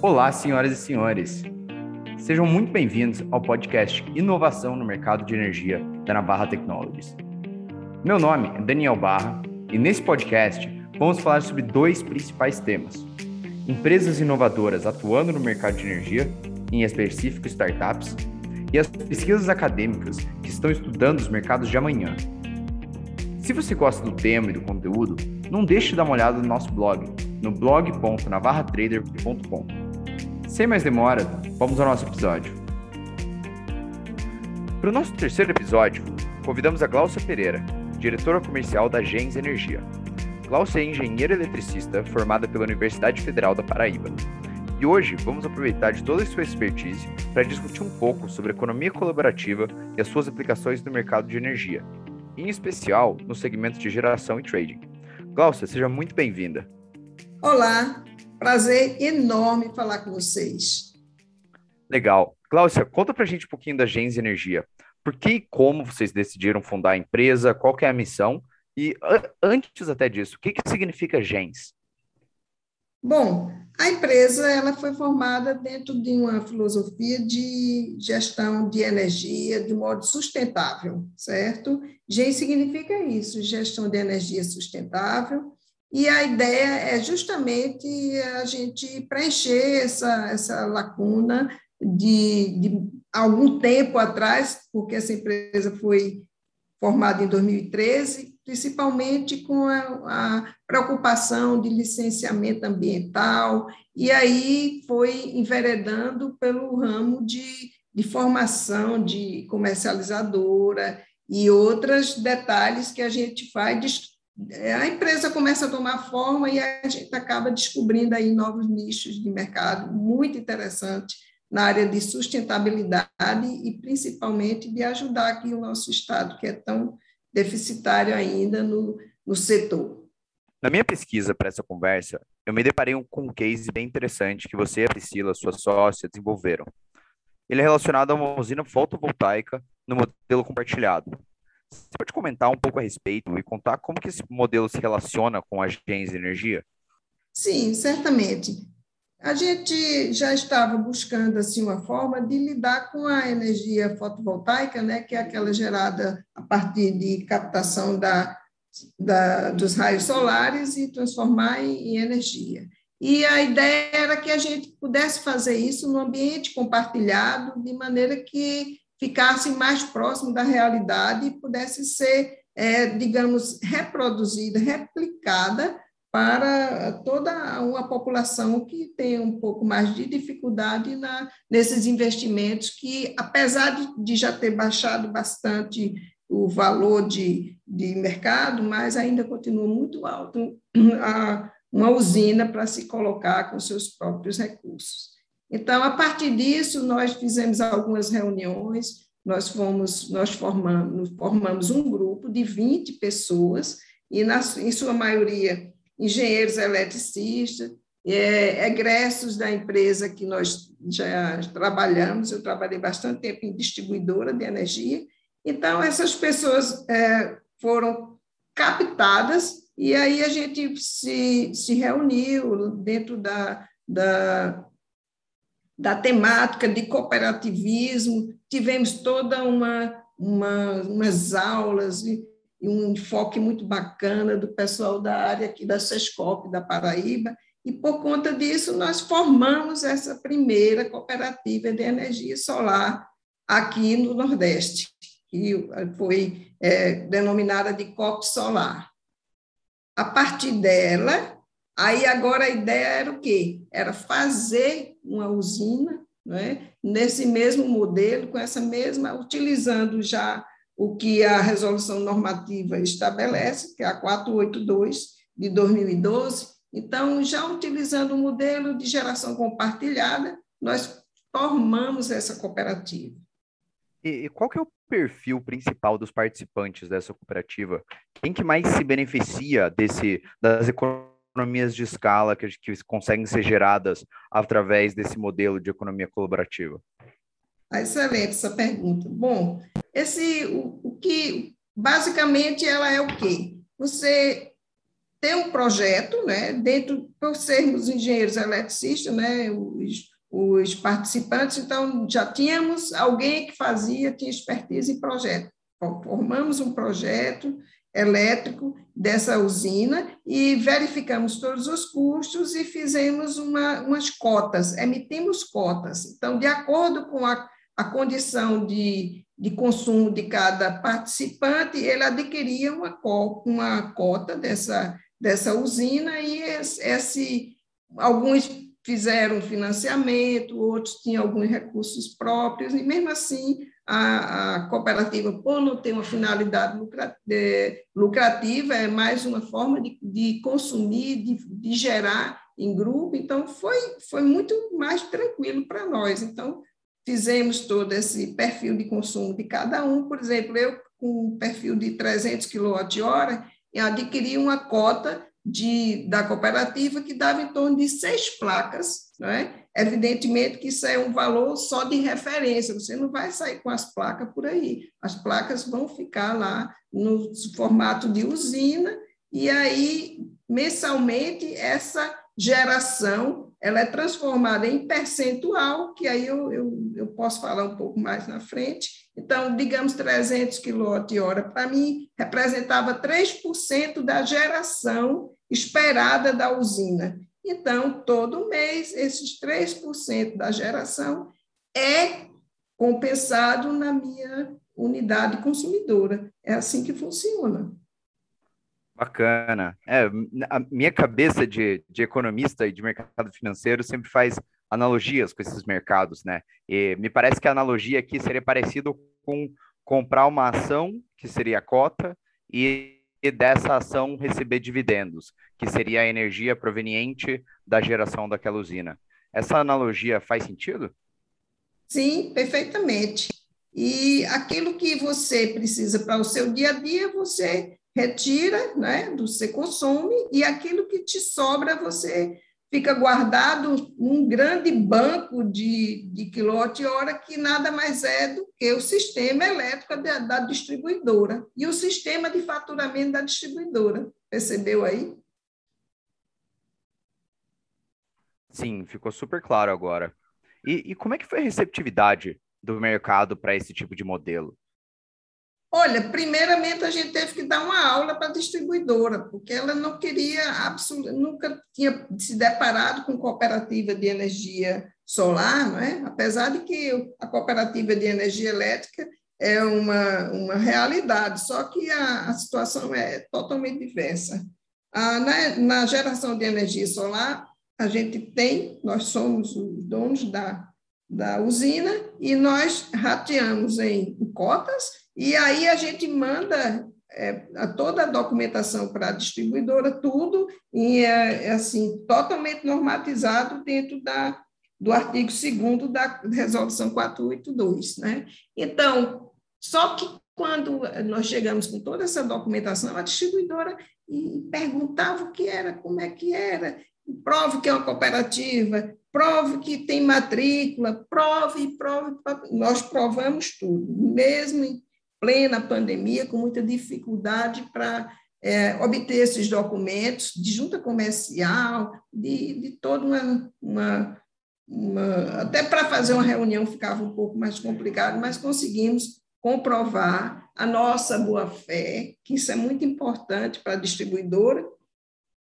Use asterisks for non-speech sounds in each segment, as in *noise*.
Olá, senhoras e senhores. Sejam muito bem-vindos ao podcast Inovação no Mercado de Energia da Navarra Technologies. Meu nome é Daniel Barra e nesse podcast vamos falar sobre dois principais temas: empresas inovadoras atuando no mercado de energia, em específico startups, e as pesquisas acadêmicas que estão estudando os mercados de amanhã. Se você gosta do tema e do conteúdo, não deixe de dar uma olhada no nosso blog, no blog.navarratrader.com. Sem mais demora, vamos ao nosso episódio. Para o nosso terceiro episódio, convidamos a Glaucia Pereira, diretora comercial da Gens Energia. Glaucia é engenheira eletricista formada pela Universidade Federal da Paraíba. E hoje vamos aproveitar de toda a sua expertise para discutir um pouco sobre economia colaborativa e as suas aplicações no mercado de energia, em especial no segmento de geração e trading. Glaucia, seja muito bem-vinda. Olá, prazer enorme falar com vocês. Legal. Glaucia, conta pra gente um pouquinho da Gens Energia. Por que e como vocês decidiram fundar a empresa? Qual é a missão? E antes até disso, o que, que significa Gens? Bom, a empresa ela foi formada dentro de uma filosofia de gestão de energia de modo sustentável, certo? GEM significa isso, gestão de energia sustentável, e a ideia é justamente a gente preencher essa, essa lacuna de, de algum tempo atrás, porque essa empresa foi formada em 2013, principalmente com a, a, preocupação de licenciamento ambiental, e aí foi enveredando pelo ramo de, de formação de comercializadora e outros detalhes que a gente faz. A empresa começa a tomar forma e a gente acaba descobrindo aí novos nichos de mercado muito interessantes na área de sustentabilidade e principalmente de ajudar aqui o nosso estado que é tão deficitário ainda no, no setor. Na minha pesquisa para essa conversa, eu me deparei com um case bem interessante que você e a Priscila, sua sócia, desenvolveram. Ele é relacionado a uma usina fotovoltaica no modelo compartilhado. Você pode comentar um pouco a respeito e contar como que esse modelo se relaciona com a Gens Energia? Sim, certamente. A gente já estava buscando assim uma forma de lidar com a energia fotovoltaica, né, que é aquela gerada a partir de captação da, da, dos raios solares e transformar em, em energia. E a ideia era que a gente pudesse fazer isso no ambiente compartilhado, de maneira que ficasse mais próximo da realidade e pudesse ser, é, digamos, reproduzida, replicada para toda uma população que tem um pouco mais de dificuldade na, nesses investimentos, que, apesar de, de já ter baixado bastante o valor de, de mercado, mas ainda continua muito alto a, uma usina para se colocar com seus próprios recursos. Então, a partir disso, nós fizemos algumas reuniões, nós fomos, nós formamos, formamos um grupo de 20 pessoas, e na, em sua maioria engenheiros eletricistas, é, egressos da empresa que nós já trabalhamos, eu trabalhei bastante tempo em distribuidora de energia, então essas pessoas é, foram captadas e aí a gente se, se reuniu dentro da, da, da temática de cooperativismo, tivemos toda uma, uma umas aulas, e um enfoque muito bacana do pessoal da área aqui da SESCOP, da Paraíba, e por conta disso nós formamos essa primeira cooperativa de energia solar aqui no Nordeste, que foi é, denominada de COP Solar. A partir dela, aí agora a ideia era o quê? Era fazer uma usina né, nesse mesmo modelo, com essa mesma, utilizando já o que a resolução normativa estabelece, que é a 482 de 2012. Então, já utilizando o modelo de geração compartilhada, nós formamos essa cooperativa. E, qual que é o perfil principal dos participantes dessa cooperativa? Quem que mais se beneficia desse das economias de escala que, que conseguem ser geradas através desse modelo de economia colaborativa? Excelente essa pergunta. Bom, esse, o, o que, basicamente, ela é o quê? Você ter um projeto, né, dentro, por sermos engenheiros eletricistas, né, os, os participantes, então já tínhamos alguém que fazia, tinha expertise em projeto. Formamos um projeto elétrico dessa usina e verificamos todos os custos e fizemos uma, umas cotas, emitimos cotas. Então, de acordo com a, a condição de, de consumo de cada participante, ele adquiria uma, uma cota dessa, dessa usina e esse, esse alguns fizeram financiamento, outros tinham alguns recursos próprios, e mesmo assim a, a cooperativa, por não ter uma finalidade lucrativa, é mais uma forma de, de consumir, de, de, gerar em grupo, então foi, foi muito mais tranquilo para nós. Então, fizemos todo esse perfil de consumo de cada um, por exemplo, eu com um perfil de 300 kWh, adquiri uma cota de, da cooperativa que dava em torno de seis placas, não é? Evidentemente que isso é um valor só de referência, você não vai sair com as placas por aí. As placas vão ficar lá no formato de usina, e aí, mensalmente, essa geração ela é transformada em percentual, que aí eu, eu, eu posso falar um pouco mais na frente. Então, digamos, 300 kWh, para mim, representava 3% da geração esperada da usina. Então, todo mês, esses 3% da geração é compensado na minha unidade consumidora. É assim que funciona. Bacana. É, a minha cabeça de, de economista e de mercado financeiro sempre faz analogias com esses mercados, né? E me parece que a analogia aqui seria parecido com comprar uma ação, que seria a cota, e e dessa ação receber dividendos, que seria a energia proveniente da geração daquela usina. Essa analogia faz sentido? Sim, perfeitamente. E aquilo que você precisa para o seu dia a dia, você retira, né, você consome, e aquilo que te sobra, você fica guardado num grande banco de, de quilowatt-hora que nada mais é do que o sistema elétrico da, da distribuidora e o sistema de faturamento da distribuidora. Percebeu aí? Sim, ficou super claro agora. E, e como é que foi a receptividade do mercado para esse tipo de modelo? Olha, primeiramente a gente teve que dar uma aula para a distribuidora, porque ela não queria, nunca tinha se deparado com cooperativa de energia solar, não é? apesar de que a cooperativa de energia elétrica é uma, uma realidade, só que a, a situação é totalmente diversa. Ah, na, na geração de energia solar, a gente tem, nós somos os donos da, da usina e nós rateamos em cotas e aí a gente manda é, toda a documentação para a distribuidora, tudo e é, é, assim totalmente normatizado dentro da, do artigo 2 da resolução 482, né? Então, só que quando nós chegamos com toda essa documentação, a distribuidora perguntava o que era, como é que era, prove que é uma cooperativa, prove que tem matrícula, prove, prove, prove. Nós provamos tudo, mesmo em plena pandemia, com muita dificuldade para é, obter esses documentos de junta comercial, de, de toda uma, uma, uma até para fazer uma reunião ficava um pouco mais complicado, mas conseguimos comprovar a nossa boa-fé, que isso é muito importante para a distribuidora,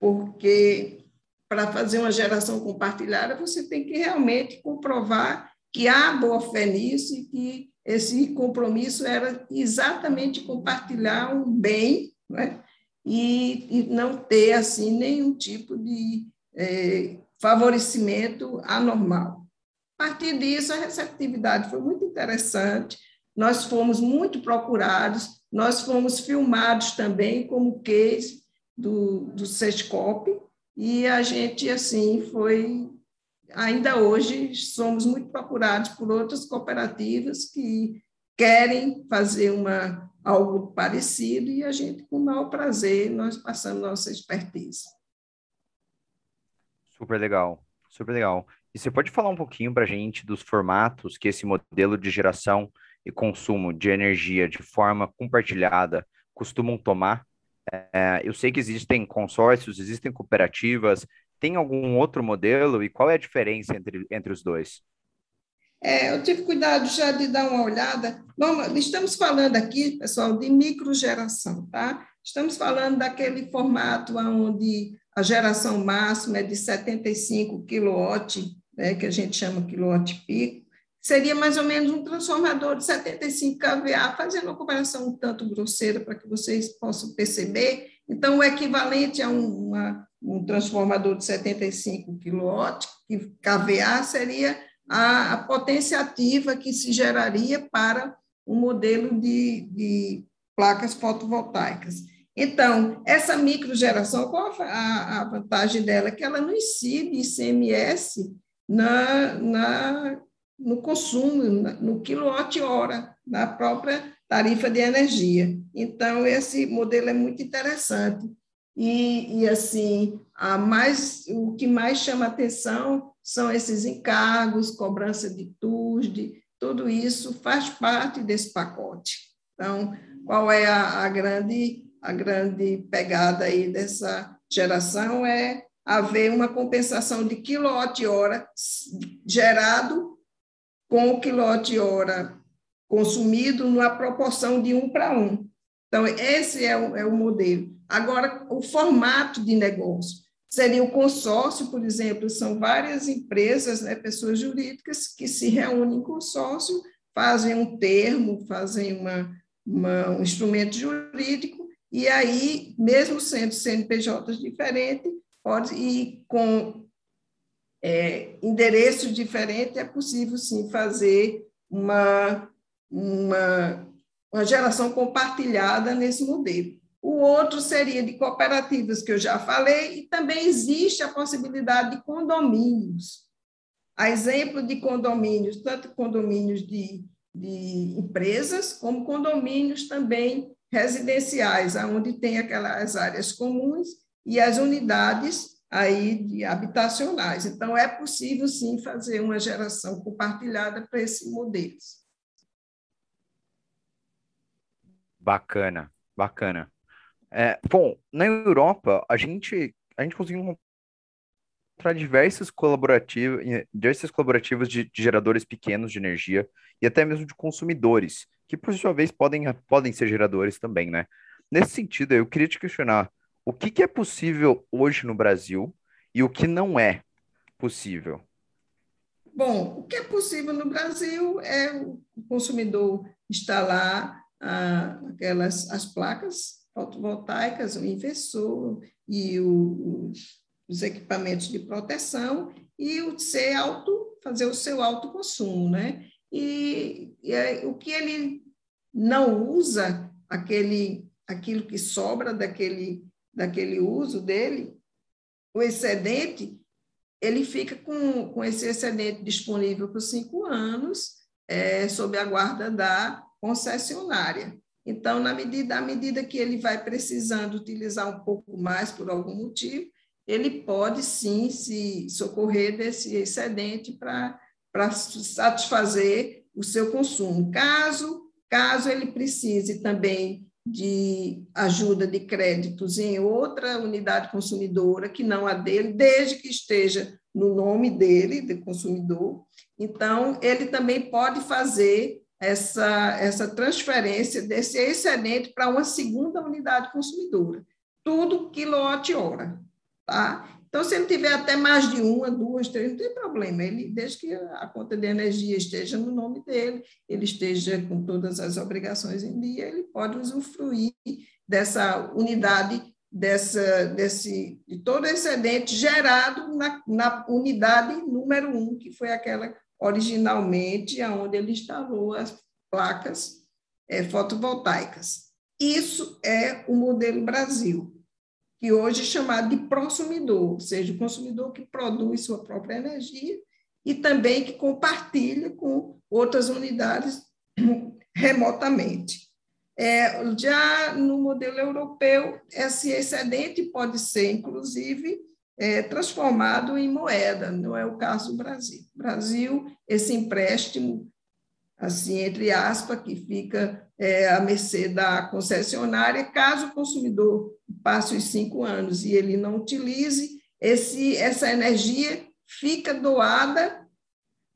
porque para fazer uma geração compartilhada, você tem que realmente comprovar que há boa-fé nisso e que esse compromisso era exatamente compartilhar um bem né? e, e, não ter assim nenhum tipo de é, favorecimento anormal. A partir disso, a receptividade foi muito interessante, nós fomos muito procurados, nós fomos filmados também como case do, do SESCOP, e a gente, assim, foi ainda hoje somos muito procurados por outras cooperativas que querem fazer uma, algo parecido e a gente, com o maior prazer, nós passamos nossa expertise. Super legal, super legal. E você pode falar um pouquinho para a gente dos formatos que esse modelo de geração e consumo de energia de forma compartilhada costumam tomar? É, eu sei que existem consórcios, existem cooperativas, tem algum outro modelo e qual é a diferença entre, entre os dois? É, eu tive cuidado já de dar uma olhada. Vamos, estamos falando aqui, pessoal, de microgeração, tá? Estamos falando daquele formato onde a geração máxima é de 75 kW, né, que a gente chama quilowatt pico, seria mais ou menos um transformador de 75 kVA, fazendo uma comparação um tanto grosseira para que vocês possam perceber. Então, o equivalente a uma, um transformador de 75 kW, kVA, seria a, a potência ativa que se geraria para um modelo de, de placas fotovoltaicas. Então, essa microgeração, qual a, a vantagem dela? Que ela não incide ICMS na, na, no consumo, no quilowatt-hora, na própria tarifa de energia. Então, esse modelo é muito interessante. E, e assim, a mais, o que mais chama atenção são esses encargos, cobrança de TUSD, tudo isso faz parte desse pacote. Então, qual é a, a grande, a grande pegada aí dessa geração? É haver uma compensação de quilowatt-hora gerado com o quilowatt-hora consumido numa proporção de um para um. Então, esse é o, é o modelo. Agora, o formato de negócio. Seria o consórcio, por exemplo, são várias empresas, né, pessoas jurídicas, que se reúnem em consórcio, fazem um termo, fazem uma, uma, um instrumento jurídico, e aí, mesmo sendo CNPJs diferentes, pode ir com é, endereço diferente, é possível sim fazer uma, uma, uma geração compartilhada nesse modelo. O outro seria de cooperativas, que eu já falei, e também existe a possibilidade de condomínios. A exemplo de condomínios, tanto condomínios de, de empresas, como condomínios também residenciais, onde tem aquelas áreas comuns e as unidades aí de habitacionais. Então, é possível, sim, fazer uma geração compartilhada para esses modelos. Bacana, bacana. É, bom, na Europa, a gente, a gente conseguiu encontrar diversas colaborativas, diversas colaborativas de, de, geradores pequenos de energia e até mesmo de consumidores, que por sua vez podem, podem ser geradores também, né? Nesse sentido, eu queria te questionar o que, que é possível hoje no Brasil e o que não é possível. Bom, o que é possível no Brasil é o consumidor instalar ah, aquelas as placas fotovoltaicas, o inversor e o, os equipamentos de proteção e o ser auto, fazer o seu autoconsumo, né? E, e o que ele não usa, aquele, aquilo que sobra daquele, daquele uso dele, o excedente, ele fica com, com esse excedente disponível por cinco anos, é, sob a guarda da concessionária. Então, na medida, à medida que ele vai precisando utilizar um pouco mais por algum motivo, ele pode sim se socorrer desse excedente para satisfazer o seu consumo. Caso, caso ele precise também de ajuda de créditos em outra unidade consumidora que não a dele, desde que esteja no nome dele, de consumidor, então ele também pode fazer essa, essa transferência desse excedente para uma segunda unidade consumidora. Tudo quilowatt-hora. Tá? Então, se ele tiver até mais de uma, duas, três, não tem problema. Ele, desde que a conta de energia esteja no nome dele, ele esteja com todas as obrigações em dia, ele pode usufruir dessa unidade, dessa, desse, de todo excedente gerado na, na unidade número um, que foi aquela originalmente aonde ele instalou as placas é, fotovoltaicas. Isso é o modelo Brasil, que hoje é chamado de prosumidor, ou seja, o consumidor que produz sua própria energia e também que compartilha com outras unidades *clears throat* remotamente. É, já no modelo europeu, esse excedente pode ser, inclusive, é, transformado em moeda, não é o caso do Brasil. Brasil, esse empréstimo assim, entre aspas, que fica é, à mercê da concessionária, caso o consumidor passe os cinco anos e ele não utilize, esse, essa energia fica doada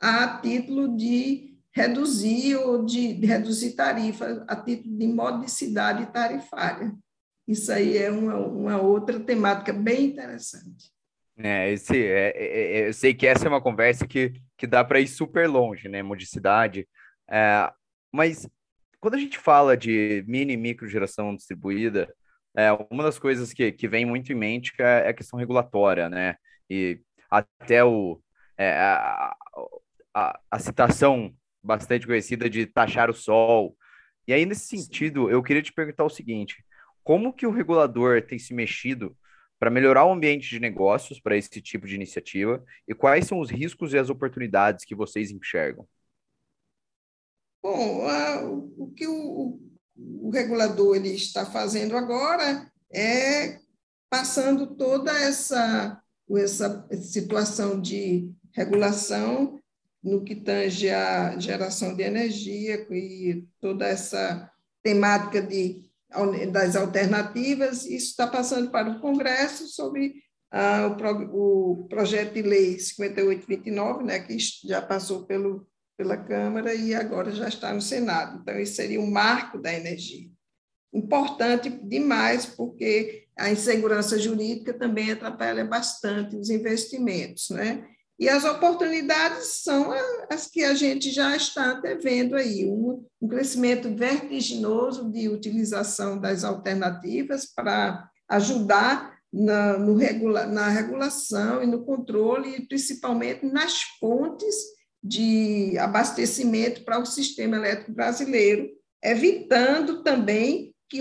a título de reduzir ou de, de reduzir tarifa, a título de modicidade tarifária. Isso aí é uma, uma outra temática bem interessante. É, esse, é, é, é eu sei que essa é uma conversa que, que dá para ir super longe, né? Modicidade. É, mas quando a gente fala de mini e micro geração distribuída, é, uma das coisas que, que vem muito em mente é, é a questão regulatória, né? E até o, é, a, a, a citação bastante conhecida de taxar o sol. E aí, nesse sentido, eu queria te perguntar o seguinte: como que o regulador tem se mexido para melhorar o ambiente de negócios para esse tipo de iniciativa e quais são os riscos e as oportunidades que vocês enxergam? Bom, a, o que o, o regulador ele está fazendo agora é passando toda essa, essa situação de regulação no que tange a geração de energia e toda essa temática de, das alternativas, isso está passando para o Congresso sobre ah, o, pro, o, projeto de lei 5829, né, que já passou pelo, pela Câmara e agora já está no Senado. Então, isso seria um marco da energia. Importante demais, porque a insegurança jurídica também atrapalha bastante os investimentos, né? E as oportunidades são as que a gente já está vendo aí, um, um crescimento vertiginoso de utilização das alternativas para ajudar na, no regula, na regulação e no controle, principalmente nas fontes de abastecimento para o sistema elétrico brasileiro, evitando também que,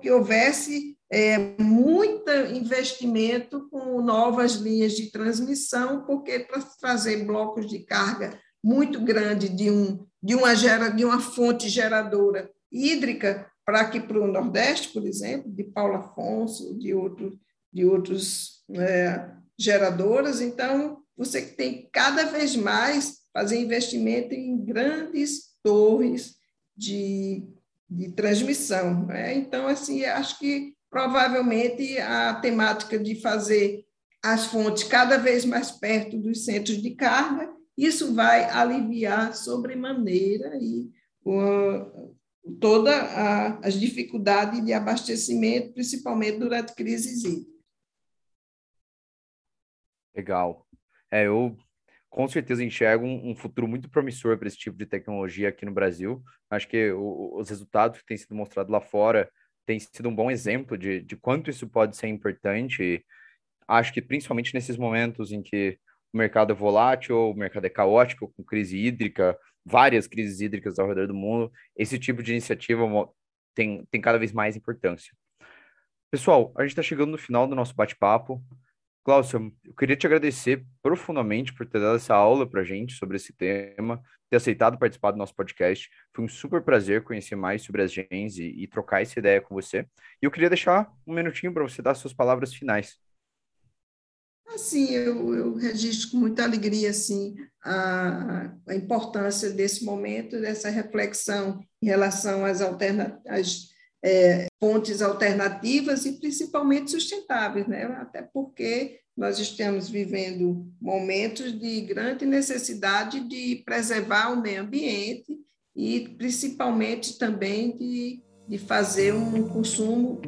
que houvesse é, muito investimento com novas linhas de transmissão, porque para trazer blocos de carga muito grande de, um, de, uma, gera, de uma fonte geradora hídrica para aqui para o Nordeste, por exemplo, de Paulo Afonso, de, outro, de outros é, geradoras. Então, você tem cada vez mais fazer investimento em grandes torres de, de transmissão. Né? Então, assim, acho que provavelmente a temática de fazer as fontes cada vez mais perto dos centros de carga, isso vai aliviar sobremaneira e todas as dificuldades de abastecimento, principalmente durante crises hídricas. Legal. É, eu com certeza enxergo um, um futuro muito promissor para esse tipo de tecnologia aqui no Brasil. Acho que o, os resultados que têm sido mostrados lá fora têm sido um bom exemplo de, de quanto isso pode ser importante. Acho que principalmente nesses momentos em que o mercado é volátil, o mercado é caótico, com crise hídrica, várias crises hídricas ao redor do mundo, esse tipo de iniciativa tem, tem cada vez mais importância. Pessoal, a gente está chegando no final do nosso bate-papo. Cláudio, eu queria te agradecer profundamente por ter dado essa aula para a gente sobre esse tema, ter aceitado participar do nosso podcast. Foi um super prazer conhecer mais sobre as gens e, e trocar essa ideia com você. E eu queria deixar um minutinho para você dar suas palavras finais. Assim, eu, eu registro com muita alegria assim, a, a importância desse momento, dessa reflexão em relação às, alternativas é, fontes alternativas e principalmente sustentáveis, né? até porque nós estamos vivendo momentos de grande necessidade de preservar o meio ambiente e principalmente também de, de fazer um consumo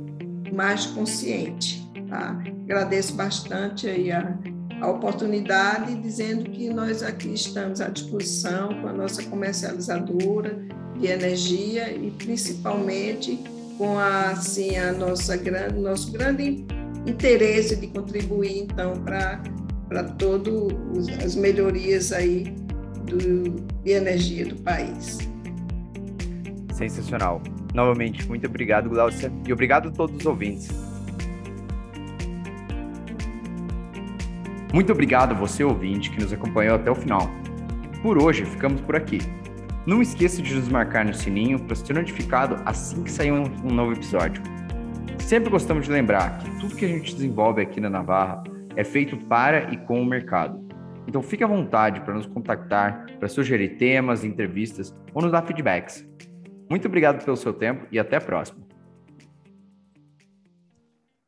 mais consciente. Tá? Agradeço bastante aí a, a oportunidade, dizendo que nós aqui estamos à disposição com a nossa comercializadora de energia e principalmente com a, assim, a nossa grande, nosso grande interesse de contribuir, então, para todas as melhorias aí do, de energia do país. Sensacional. Novamente, muito obrigado, Glaucia, e obrigado a todos os ouvintes. Muito obrigado você, ouvinte, que nos acompanhou até o final. Por hoje, ficamos por aqui. Não esqueça de nos marcar no sininho para ser notificado assim que sair um, novo episódio. Sempre gostamos de lembrar que tudo que a gente desenvolve aqui na Navarra é feito para e com o mercado. Então fique à vontade para nos contactar, para sugerir temas, entrevistas ou nos dar feedbacks. Muito obrigado pelo seu tempo e até a próxima.